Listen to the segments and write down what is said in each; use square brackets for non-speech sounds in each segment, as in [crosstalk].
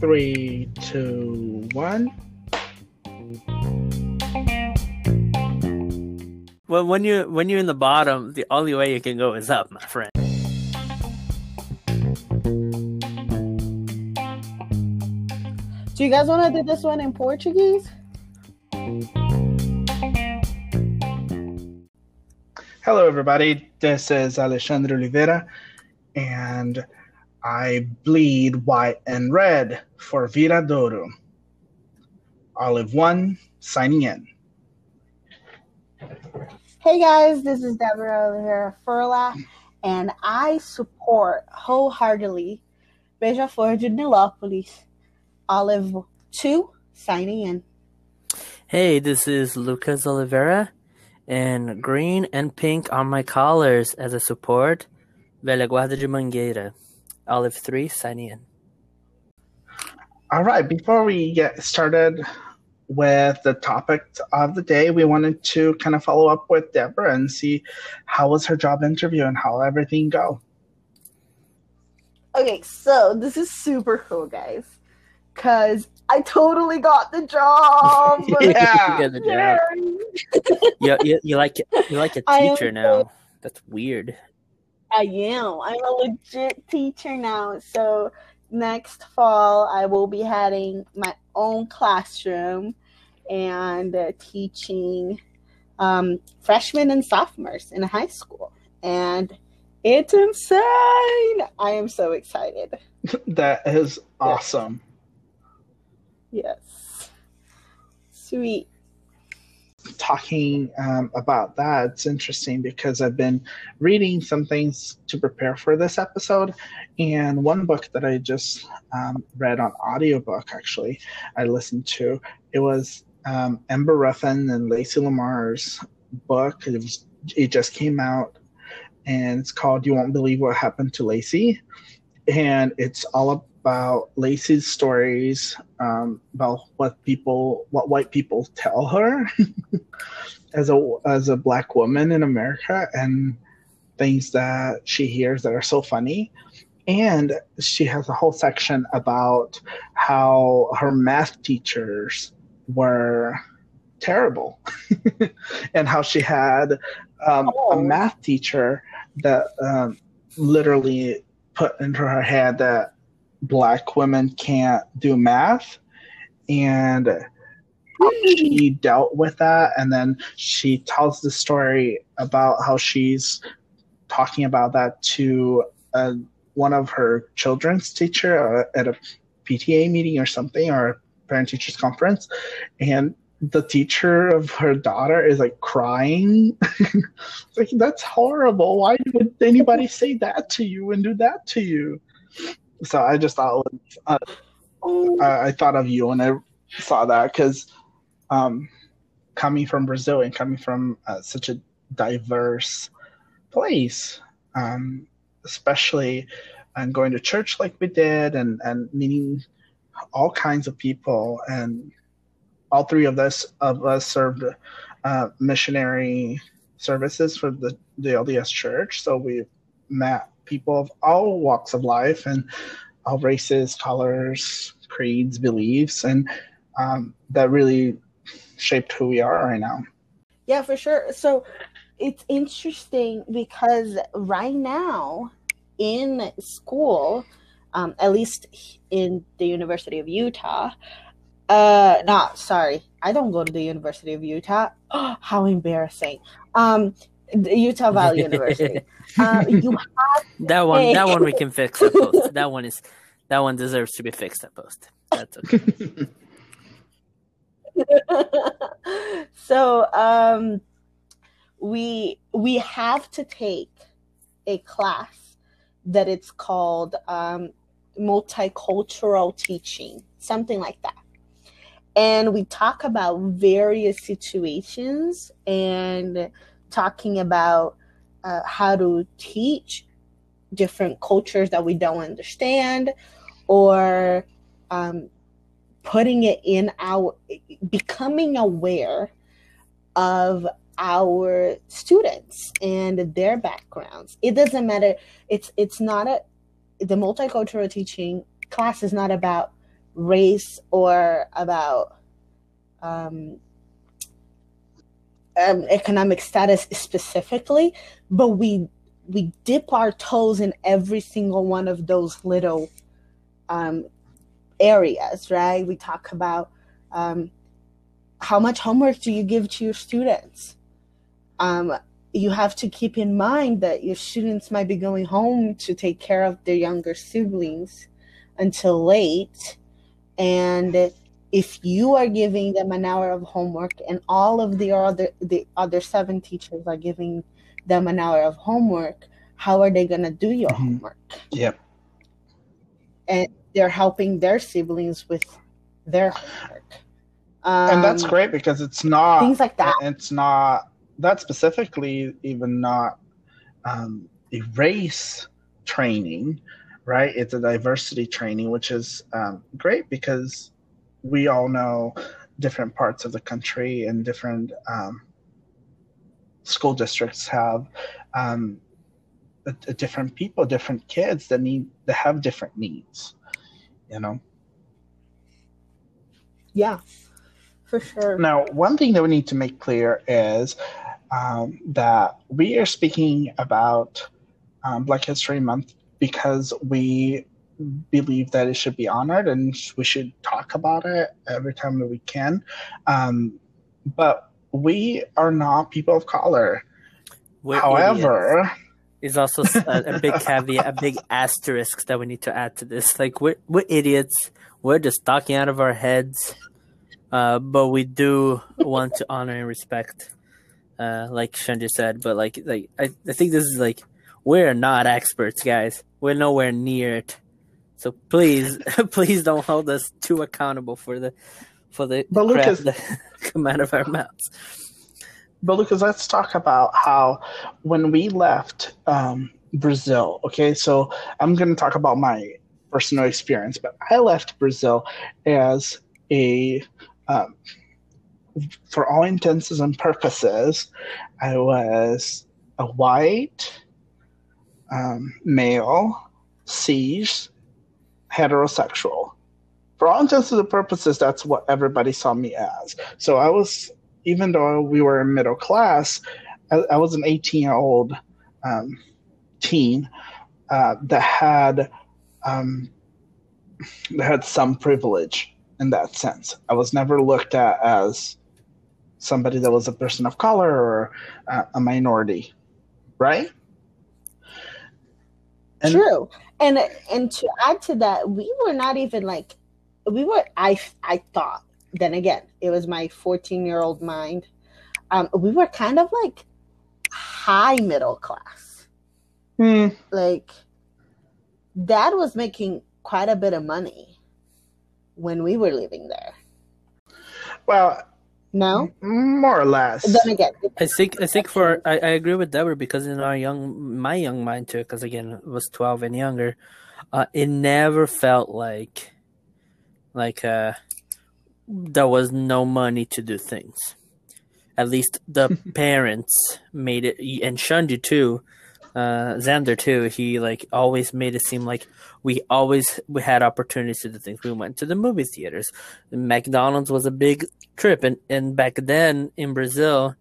Three, two, one. Well, when you when you're in the bottom, the only way you can go is up, my friend. Do you guys want to do this one in Portuguese? Hello, everybody. This is Alexandre Oliveira, and I bleed white and red for Viradouro. Olive One signing in. Hey guys, this is Deborah Oliveira Furla, and I support wholeheartedly Beija-Flor de Nilópolis. Olive 2 signing in. Hey, this is Lucas Oliveira, and green and pink on my collars as a support. Velha Guarda de Mangueira. Olive 3 signing in. All right, before we get started with the topic of the day, we wanted to kind of follow up with Deborah and see how was her job interview and how everything go. Okay, so this is super cool, guys, because I totally got the job. [laughs] Yeah. You get the job. You, you, you like you like a [laughs] I am teacher so- now. That's weird. I am. I'm a legit teacher now. So next fall, I will be having my own classroom and uh, teaching um, freshmen and sophomores in high school. And it's insane. I am so excited. [laughs] That is awesome. Yes. Sweet. Talking um, about that, it's interesting because I've been reading some things to prepare for this episode. And one book that I just um, read on audiobook, actually, I listened to, it was um, Amber Ruffin and Lacey Lamar's book. It, was, it just came out and it's called You Won't Believe What Happened to Lacey. And it's all about Lacey's stories um, about what people, what white people tell her [laughs] as a as a black woman in America, and things that she hears that are so funny. And she has a whole section about how her math teachers were terrible, [laughs] and how she had um, a Oh. math teacher that um, literally put into her head that black women can't do math. And she dealt with that and then she tells the story about how she's talking about that to uh, one of her children's teacher uh, at a pta meeting or something or parent teachers conference. And the teacher of her daughter is like crying. [laughs] Like that's horrible. Why would anybody say that to you and do that to you so i just thought was, uh, I, I thought of you when I saw that because um, coming from Brazil and coming from uh, such a diverse place, um, especially and going to church like we did and, and meeting all kinds of people and all three of us of us served uh, missionary services for the, the LDS church. So we met people of all walks of life and all races, colors, creeds, beliefs, and um, that really shaped who we are right now. Yeah, for sure. So it's interesting because right now in school, um, at least in the University of Utah, uh, not sorry, I don't go to the University of Utah. Oh, [gasps] how embarrassing. Um, Utah Valley University. [laughs] Um, you have That one, that one we can fix at post. [laughs] That one is, that one deserves to be fixed at post. That's okay. [laughs] so um we we have to take a class that it's called um multicultural teaching something like that and we talk about various situations and talking about uh, how to teach different cultures that we don't understand or um, putting it in our becoming aware of our students and their backgrounds. It doesn't matter. It's it's not a the multicultural teaching class is not about race or about um, um, economic status specifically, but we we dip our toes in every single one of those little um, areas, right? We talk about um, how much homework do you give to your students. Um, you have to keep in mind that your students might be going home to take care of their younger siblings until late, and if you are giving them an hour of homework and all of the other the other seven teachers are giving them an hour of homework how are they going to do your Mhm. homework Yep. and they're helping their siblings with their homework um, and that's great because it's not things like that it's not that specifically even not um, a race training right it's a diversity training which is um, great because we all know different parts of the country and different um, school districts have um, a, a different people different kids that need that have different needs you know? Yeah for sure. Now, one thing that we need to make clear is um, that we are speaking about um, Black History Month because we believe that it should be honored and we should talk about it every time that we can. Um, but we are not people of color. We're However, idiots. is also a big caveat, a big asterisk that we need to add to this. Like we're we're idiots. We're just talking out of our heads, uh, but we do want to honor and respect, uh, like Shanji said. But like like I, I think this is like we're not experts, guys. We're nowhere near it. So please, [laughs] please don't hold us too accountable for the for the But crap Lucas- that [laughs] come out of our mouths. But Lucas, let's talk about how when we left um, Brazil. Okay, so I'm going to talk about my personal experience, but I left Brazil as a, um, for all intents and purposes, I was a white um, male, cis, heterosexual. For all intents and purposes, that's what everybody saw me as. So I was even though we were in middle class, I, I was an 18 year old um, teen uh, that had um, that had some privilege in that sense. I was never looked at as somebody that was a person of color or uh, a minority, right? And- True. And and to add to that, we were not even like we were I I thought then again, it was my 14 year old mind. Um, we were kind of like high middle class. Hmm. Like dad was making quite a bit of money when we were living there. Well, No? more or less. Then again, I think I think for I, I agree with Deborah because in our young my young mind too because again it was twelve and younger, uh, it never felt like like uh there was no money to do things. At least the [laughs] parents made it, and Shundi too, uh, Xander too. He like always made it seem like we always we had opportunities to do things. We went to the movie theaters. McDonald's was a big trip, and and back then in Brazil,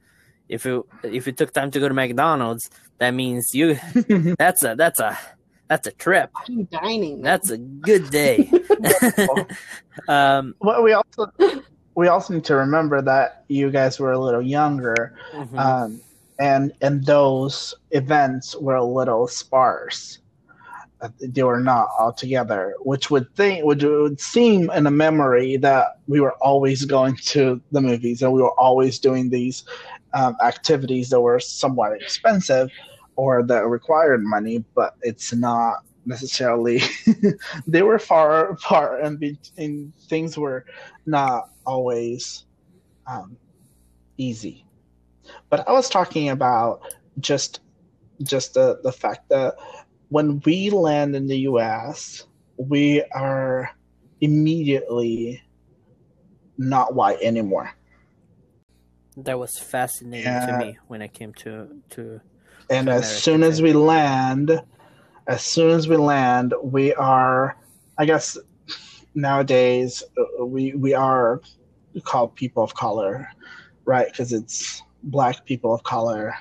if you if you took time to go to McDonald's, that means you [laughs] that's a that's a that's a trip. I'm dining. That's a good day. [laughs] um, well, we also we also need to remember that you guys were a little younger, mhm. um, and and those events were a little sparse. Uh, They were not all together, which would think would would seem in a memory that we were always going to the movies and we were always doing these um, activities that were somewhat expensive or that required money, but it's not necessarily. [laughs] they were far apart, and, be- and things were not always um, easy. But I was talking about just just the, the fact that when we land in the US, we are immediately not white anymore. that was fascinating Yeah. to me when I came to to And as America, soon as we land, as soon as we land, we are, I guess, nowadays uh, we we are called people of color, right? Because it's black people of color,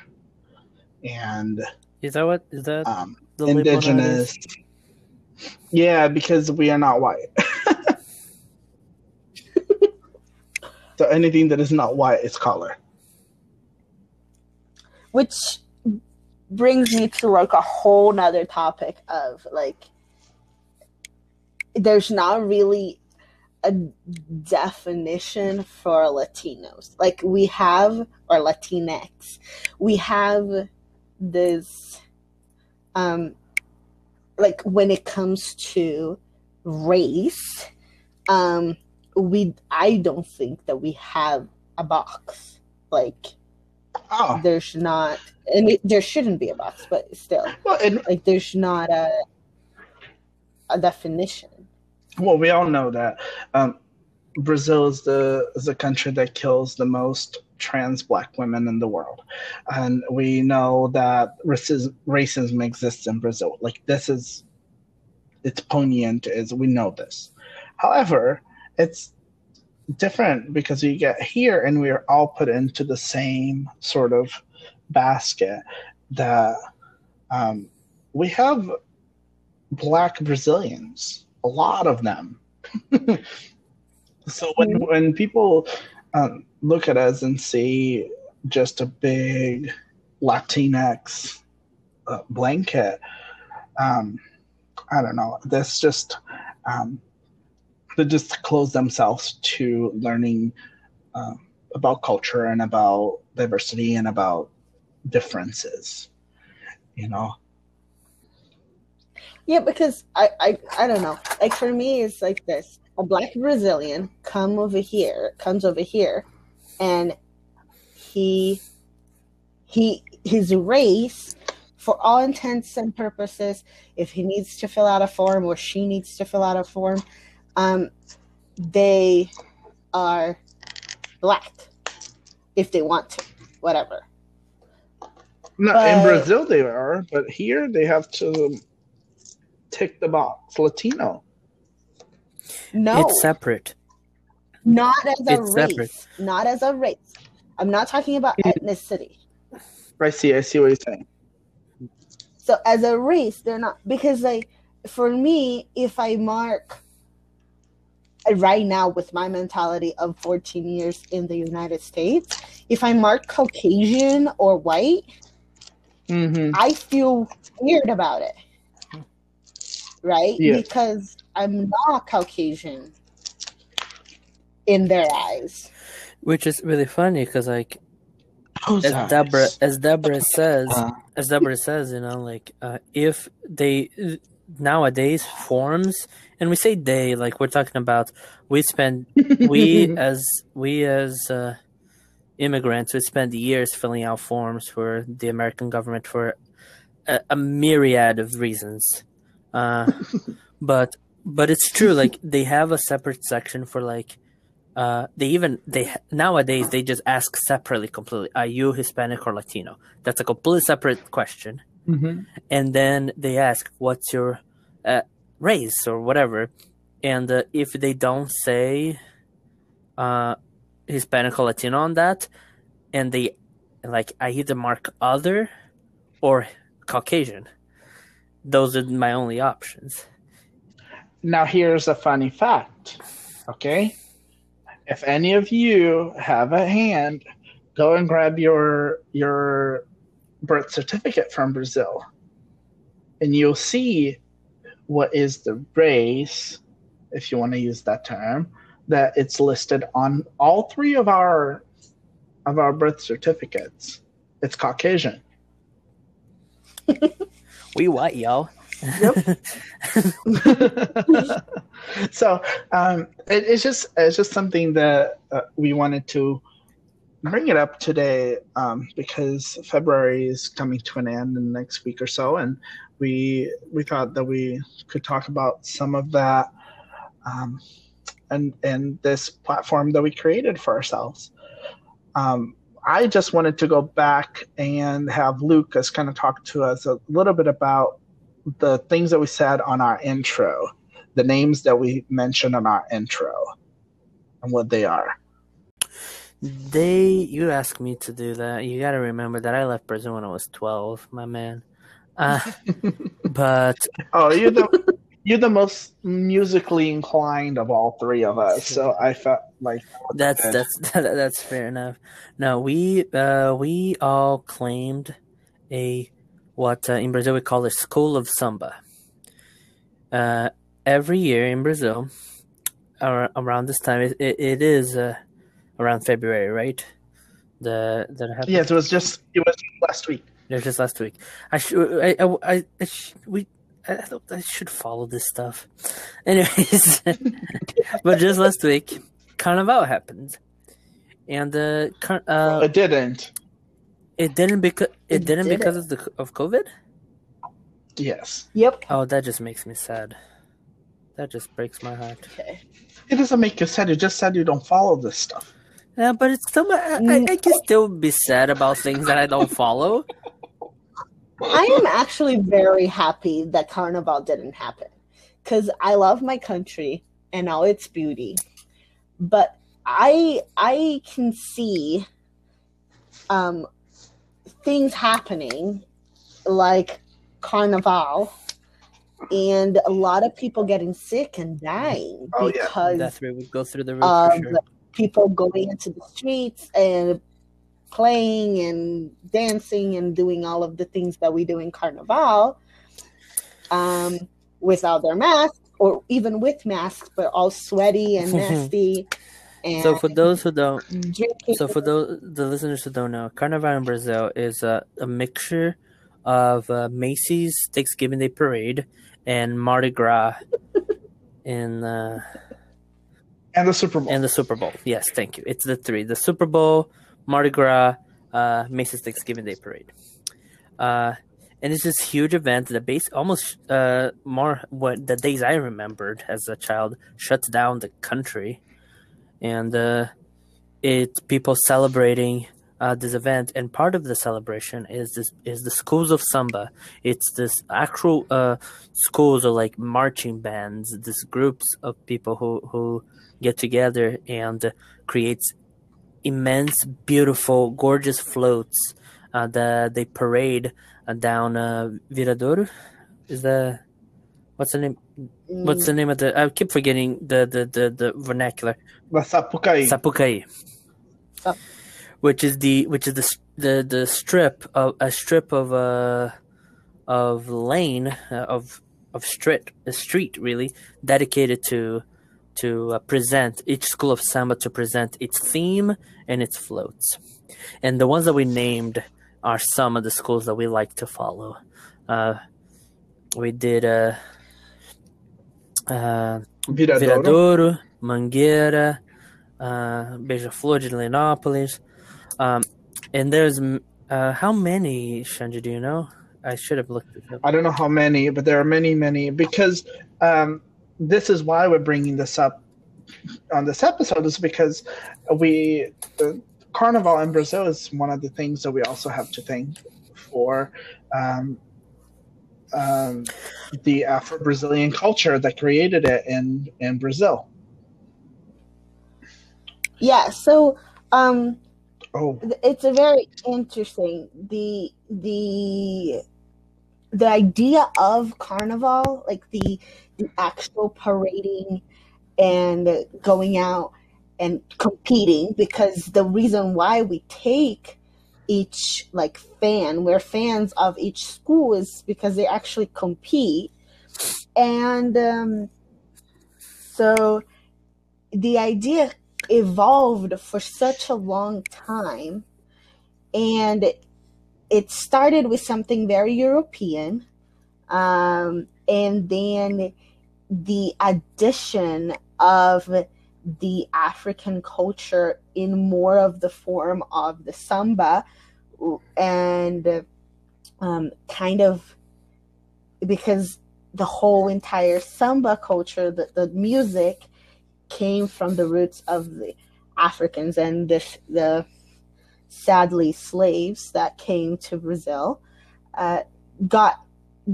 and is that what is that um, indigenous? Yeah, because we are not white. [laughs] so anything that is not white is color. Which brings me to like a whole nother topic of like there's not really a definition for Latinos. Like we have or Latinx. We have this um like when it comes to race, um we I don't think that we have a box. Like oh. there's not and it, there shouldn't be a box, but still. Well, and, like there's not a a definition. Well, we all know that um, Brazil is the is the country that kills the most trans black women in the world, and we know that racism, racism exists in Brazil. Like this is, it's poignant. Is we know this. However, it's different because you get here and we are all put into the same sort of basket that um, we have black Brazilians, a lot of them. [laughs] so when when people um, look at us and see just a big Latinx uh, blanket, um, I don't know. That's just um, they just close themselves to learning uh, about culture and about diversity and about differences you know yeah because I, I i don't know. Like for me it's like this. A black brazilian come over here comes over here and he he his race for all intents and purposes if he needs to fill out a form or she needs to fill out a form um they are black if they want to whatever. No, but, in Brazil they are, but here they have to tick the box Latino. No, it's separate. Not as a it's race. Separate. Not as a race. I'm not talking about ethnicity. I see. I see what you're saying. So as a race, they're not because like for me, if I mark right now with my mentality of 14 years in the United States, if I mark Caucasian or white, mm-hmm. I feel weird about it. Right? Yeah. Because I'm not Caucasian in their eyes. Which is really funny because like Who's as Deborah as Deborah [laughs] says uh, as Deborah says, you know, like uh, if they nowadays forms and we say they like we're talking about we spend we [laughs] as we as uh, immigrants would spend years filling out forms for the American government for a, a myriad of reasons. Uh, but but it's true. Like they have a separate section for like uh, they even they nowadays they just ask separately completely. Are you Hispanic or Latino? That's a completely separate question. Mm-hmm. And then they ask, "What's your uh, race or whatever?" And uh, if they don't say uh, Hispanic or Latino on that, and they like I either mark other or Caucasian. Those are my only options. Now here's a funny fact. Okay? If any of you have a hand, go and grab your your birth certificate from Brazil. And you'll see what is the race, if you want to use that term, that it's listed on all three of our of our birth certificates. It's Caucasian. [laughs] we what, y'all. Yep. [laughs] [laughs] so um, it, it's just it's just something that uh, we wanted to bring it up today um, because February is coming to an end in the next week or so, and we we thought that we could talk about some of that um, and and this platform that we created for ourselves. Um, I just wanted to go back and have Lucas kind of talk to us a little bit about the things that we said on our intro, the names that we mentioned on our intro, and what they are. They, you asked me to do that. You got to remember that I left Brazil when I was twelve, my man. Uh, [laughs] but oh, you're the you're the most musically inclined of all three of us, so [laughs] I felt like that's that's [laughs] that's fair enough. No, we uh, we all claimed a what uh, in Brazil we call a school of samba. Uh, every year in Brazil, around this time, it, it, it is uh, around February, right? The that happened. Yes, it was just it was last week. It was just last week. I should I I, I, I sh- we I thought I should follow this stuff. [laughs] Anyways, [laughs] but just last week, Carnival happened, and uh, car- uh it didn't. It didn't because it, it didn't did because of the of COVID. Yes. Yep. Oh, that just makes me sad. That just breaks my heart. Okay. It doesn't make you sad. You just said you don't follow this stuff. Yeah, but it's still I, I, I can still be sad about things that I don't follow. I am [laughs] actually very happy that Carnival didn't happen because I love my country and all its beauty, but I I can see um, things happening like Carnival and a lot of people getting sick and dying oh, because yeah. that would go through the roof of sure. people going into the streets and playing and dancing and doing all of the things that we do in Carnival um, without their masks or even with masks, but all sweaty and [laughs] nasty. And so for those who don't, drinking. so for those the listeners who don't know, Carnival in Brazil is a, a mixture of uh, Macy's Thanksgiving Day Parade and Mardi Gras in uh, and the Super Bowl and the Super Bowl. Yes, thank you. It's the three: the Super Bowl, Mardi Gras, uh, Macy's Thanksgiving Day Parade. Uh, and it's this huge event that base almost uh, more what the days I remembered as a child shuts down the country, and uh, it's people celebrating uh, this event. And part of the celebration is this is the schools of samba. It's this actual uh, schools or like marching bands, this groups of people who who get together and creates immense, beautiful, gorgeous floats uh, that they parade uh, down uh, Viradouro. Is the what's the name? What's the name of the? I keep forgetting the the the, the vernacular. The Sapucaí. Sapucaí. Oh. Which is the which is the the the strip of a strip of uh of lane uh, of of street a street really dedicated to to uh, present each school of samba to present its theme and its floats. And the ones that we named are some of the schools that we like to follow. Uh, we did uh, uh, Viradouro. Viradouro, Mangueira, uh, Beija-Flor de Nilópolis. Um, and there's uh, how many, Shanji, do you know? I should have looked it up. I don't know how many, but there are many, many because um, this is why we're bringing this up on this episode is because we the carnival in brazil is one of the things that we also have to thank for um, um, the afro-brazilian culture that created it in in brazil. Yeah so um oh. it's a very interesting the the the idea of carnival like the the actual parading and going out and competing because the reason why we take each like fan we're fans of each school is because they actually compete. And um, so the idea evolved for such a long time. And it started with something very european um, and then the addition of the African culture in more of the form of the samba and um, kind of because the whole entire samba culture, the, the music came from the roots of the Africans and the, the sadly slaves that came to Brazil uh, got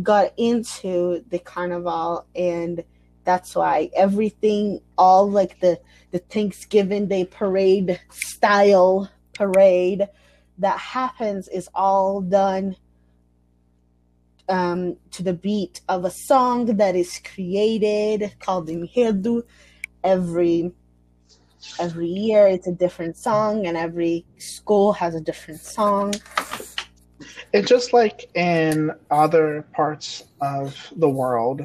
got into the carnival and that's why everything all like the the Thanksgiving Day parade style parade that happens is all done um, to the beat of a song that is created called Enredo. Every every year it's a different song, and every school has a different song. And just like in other parts of the world,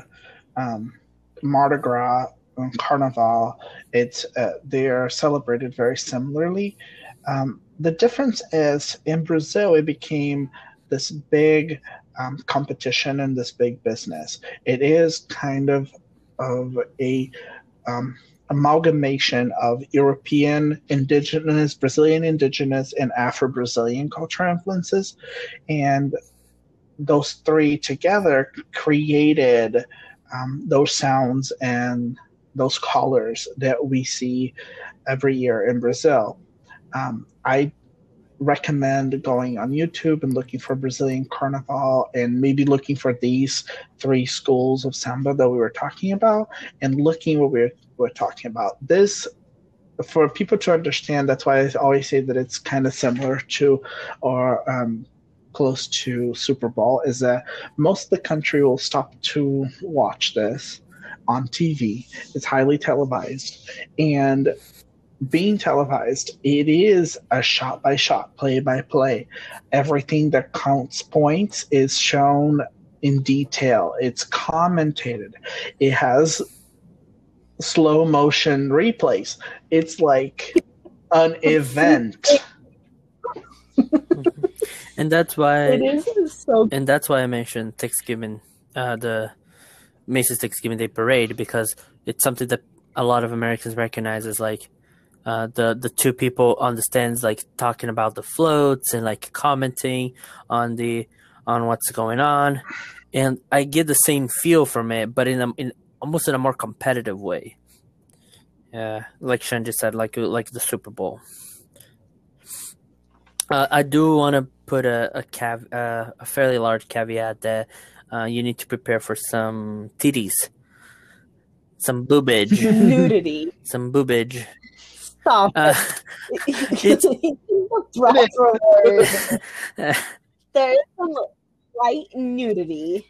um, Mardi Gras and Carnival, it's uh, they are celebrated very similarly. Um, the difference is in Brazil, it became this big um, competition and this big business. It is kind of of a um, amalgamation of European indigenous, Brazilian indigenous, and Afro Brazilian cultural influences. And those three together created um, those sounds and those colors that we see every year in Brazil. Um, I recommend going on YouTube and looking for Brazilian Carnival and maybe looking for these three schools of samba that we were talking about and looking what we were, were talking about. This for people to understand, that's why I always say that it's kind of similar to or um, close to Super Bowl, is that most of the country will stop to watch this on TV. It's highly televised. And being televised, it is a shot by shot, play by play. Everything that counts points is shown in detail. It's commentated. It has slow motion replays. It's like an [laughs] event. [laughs] and that's why It is so and that's why I mentioned Thanksgiving, uh, the Macy's Thanksgiving Day Parade because it's something that a lot of Americans recognize as like uh, the the two people on the stands like talking about the floats and like commenting on the on what's going on, and I get the same feel from it, but in a, in almost in a more competitive way. Yeah, like Sean just said, like like the Super Bowl. Uh, I do want to put a a, cav- uh, a fairly large caveat that uh, you need to prepare for some titties, some boobage, [laughs] nudity. some boobage. Stop Uh, it. [laughs] it's [laughs] word. There is some light nudity.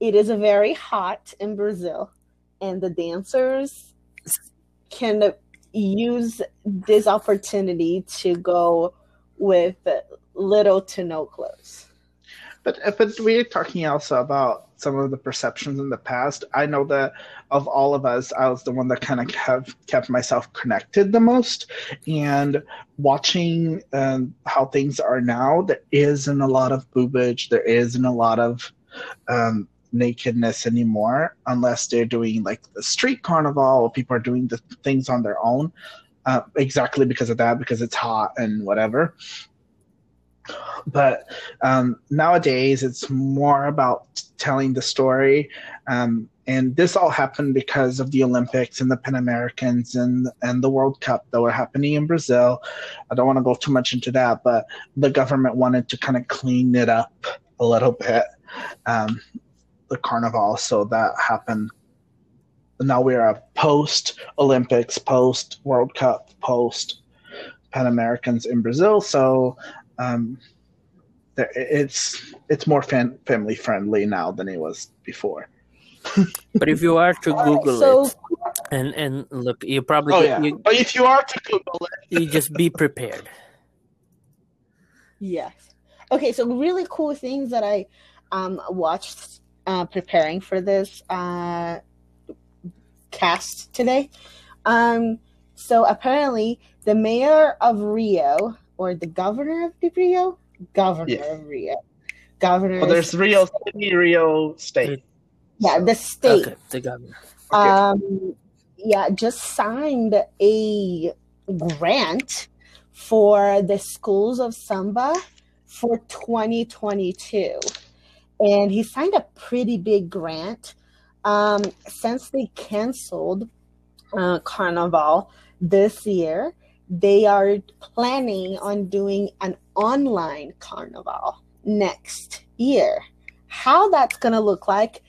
It is very hot in Brazil, and the dancers can use this opportunity to go with little to no clothes. But but we're talking also about some of the perceptions in the past. I know that of all of us, I was the one that kind of have kept myself connected the most. And watching um, how things are now, there isn't a lot of boobage. There isn't a lot of um, nakedness anymore, unless they're doing like the street carnival or people are doing the things on their own. Uh, exactly because of that, because it's hot and whatever but um, nowadays it's more about telling the story um, and this all happened because of the olympics and the pan americans and and the world cup that were happening in brazil. I don't want to go too much into that but the government wanted to kind of clean it up a little bit um, the carnival so that happened. Now we're a post olympics post world cup post pan americans in brazil so um, it's it's more fan, family friendly now than it was before. [laughs] but if you are to Google so- it and and look, you probably Oh yeah, you, but if you are to Google it, [laughs] you just be prepared. Yes. Okay, so really cool things that I um, watched uh, preparing for this uh, cast today. Um, so apparently, the mayor of Rio, or the governor of Rio, governor Yeah. of Rio, governor. well, there's Rio City, Rio State. yeah, the state. Okay, the governor. Okay. um, yeah, just signed a grant for the schools of samba for 2022, and he signed a pretty big grant. Um, since they canceled uh, Carnival this year, they are planning on doing an online Carnival next year. How that's gonna look like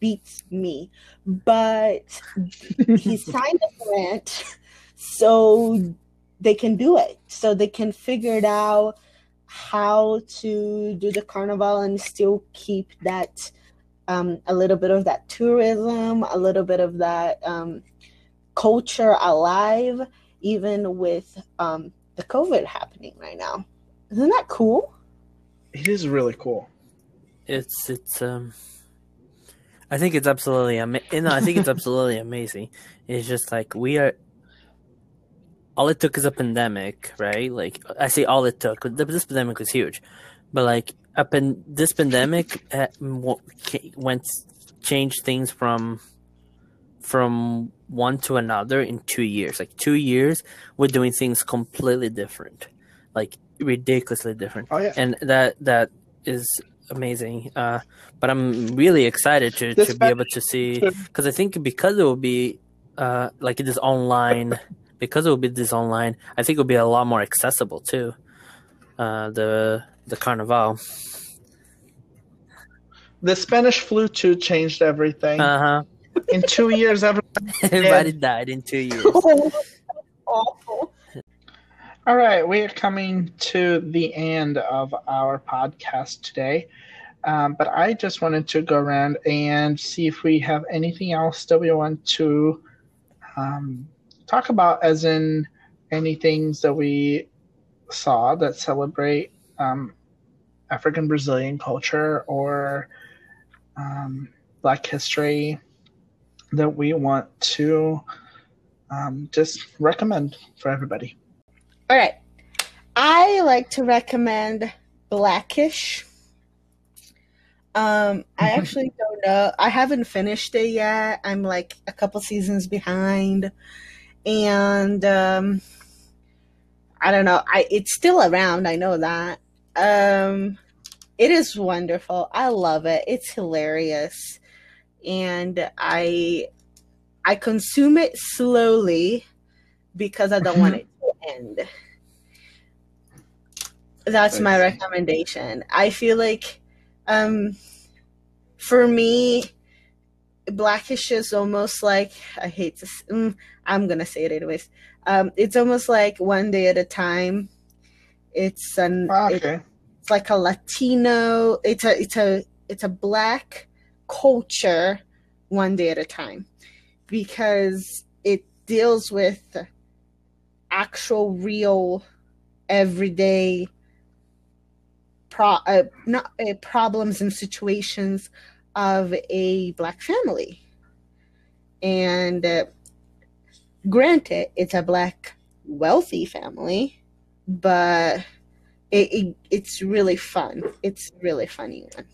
beats me. But [laughs] he signed a grant so they can do it. So they can figure it out how to do the carnival and still keep that um, a little bit of that tourism, a little bit of that um, culture alive, even with um, the COVID happening right now. Isn't that cool? It is really cool. It's it's um. I think it's absolutely amazing. No, I think it's absolutely amazing. It's just like we are. All it took is a pandemic, right? Like I say, all it took. This pandemic was huge, but like up in this pandemic uh, went changed things from from one to another in two years. Like two years, we're doing things completely different, like ridiculously different. Oh yeah, and that that is amazing. Uh, but I'm really excited to, to be able to see because I think because it will be uh, like this online, [laughs] because it will be this online, I think it will be a lot more accessible too. Uh, the the carnival. The Spanish flu too changed everything. Uh huh. In two years, everybody, [laughs] everybody died in two years. [laughs] Awful. All right, we are coming to the end of our podcast today. Um, but I just wanted to go around and see if we have anything else that we want to um, talk about, as in any things that we saw that celebrate um, African Brazilian culture or um, Black history that we want to um, just recommend for everybody. All right. I like to recommend Blackish. Um, I actually don't know. I haven't finished it yet. I'm like a couple seasons behind. And um I don't know. I it's still around, I know that. Um it is wonderful. I love it. It's hilarious. And I I consume it slowly because I don't want it to end. That's my recommendation. I feel like um for me blackish is almost like I hate to mm, I'm going to say it anyways. Um it's almost like one day at a time. It's an ah, okay. It, it's like a Latino, it's a it's a it's a black culture one day at a time because it deals with actual real everyday pro- uh, not uh, problems and situations of a black family. And uh, granted it's a black wealthy family but it, it, it's really fun. It's really funny one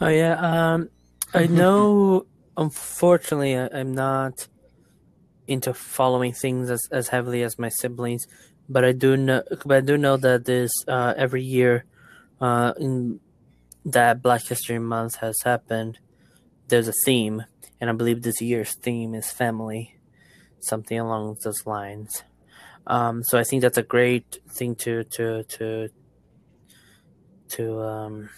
oh yeah um i [laughs] know unfortunately I, i'm not into following things as, as heavily as my siblings, but I do know but I do know that this uh, every year uh, in that Black History Month has happened. There's a theme, and I believe this year's theme is family, something along those lines. Um, so I think that's a great thing to to to to um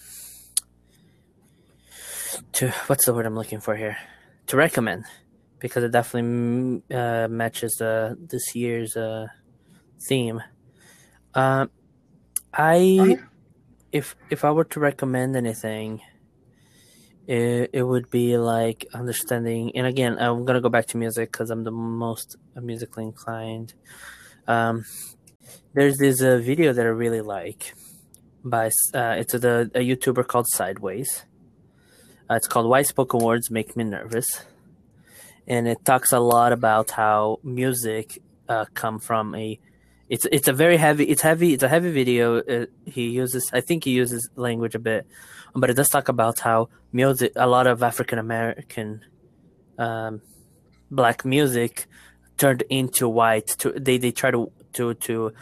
to what's the word I'm looking for here to recommend because it definitely uh, matches uh, this year's uh, theme. Uh, I, if if I were to recommend anything, it, it would be like understanding. And again, I'm gonna go back to music because I'm the most musically inclined. Um, there's this uh, video that I really like by uh, it's a, a YouTuber called Sideways. Uh, it's called Why Spoken Words Make Me Nervous. And it talks a lot about how music uh, come from a it's it's a very heavy it's heavy it's a heavy video. It, he uses i think he uses language a bit but it does talk about how music a lot of african american um, black music turned into white to they they try to to to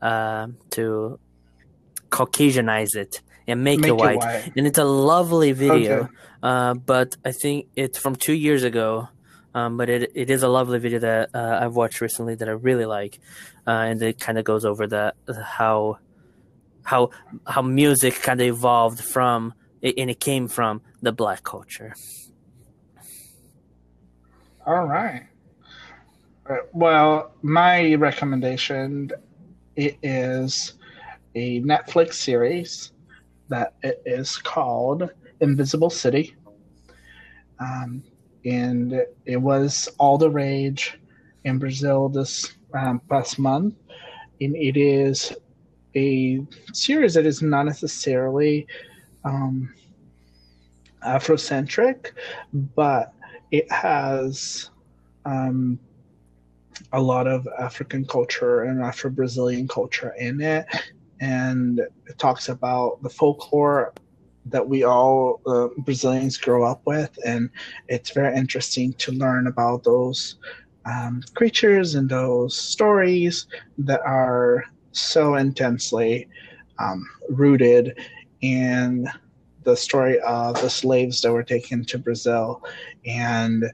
uh, to caucasianize it and make, make it, white. it, white. and it's a lovely video okay. uh, but i think it's from two years ago um, but it it is a lovely video that uh, I've watched recently that I really like, uh, and it kind of goes over that how how how music kind of evolved from and it came from the black culture. All right. Uh, well, my recommendation is a Netflix series that it is called Invisible City. Um, and it was all the rage in Brazil this um, past month. And it is a series that is not necessarily um, Afrocentric, but it has um, a lot of African culture and Afro Brazilian culture in it. And it talks about the folklore that we all uh, Brazilians grow up with. And it's very interesting to learn about those um, creatures and those stories that are so intensely um, rooted in the story of the slaves that were taken to Brazil and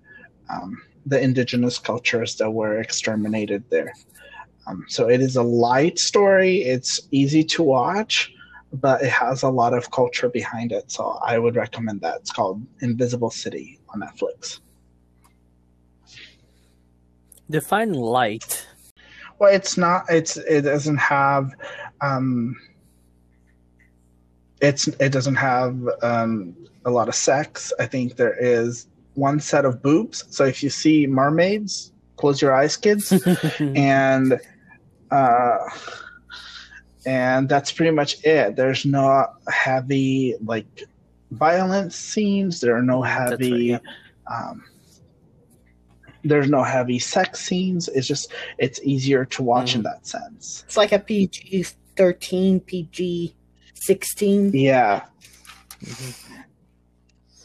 um, the indigenous cultures that were exterminated there. Um, so it is a light story. It's easy to watch, but it has a lot of culture behind it. So I would recommend that. It's called Invisible City on Netflix. Define light. Well, it's not. It's it doesn't have. Um, it's it doesn't have um, a lot of sex. I think there is one set of boobs. So if you see mermaids, close your eyes, kids, [laughs] and uh, and that's pretty much it. There's no heavy like violence scenes. There are no heavy. Right, yeah. um, there's no heavy sex scenes. It's just it's easier to watch mm. in that sense. It's like a PG thirteen, PG sixteen. Yeah. Mm-hmm.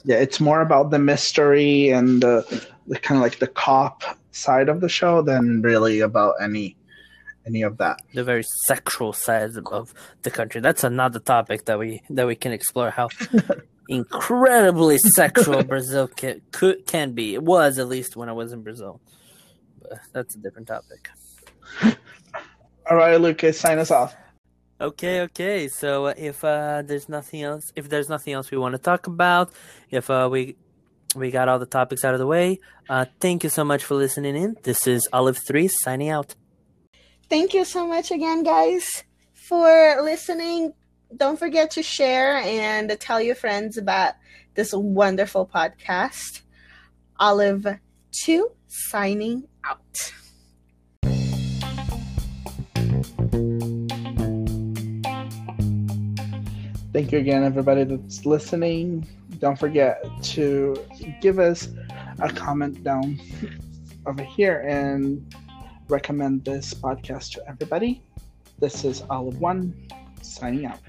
Yeah, it's more about the mystery and the, the kind of like the cop side of the show than really about any any of that. The very sexual side of the country. That's another topic that we that we can explore. How [laughs] incredibly sexual Brazil can could, can be. It was at least when I was in Brazil. But that's a different topic. All right, Lucas, sign us off. Okay, okay. So uh, if uh, there's nothing else, if there's nothing else we want to talk about, if uh, we we got all the topics out of the way, uh, thank you so much for listening in. This is Olive Three signing out. Thank you so much again, guys, for listening don't forget to share and tell your friends about this wonderful podcast. Olive 2 signing out. Thank you again, everybody that's listening. Don't forget to give us a comment down over here and recommend this podcast to everybody. This is Olive One signing out.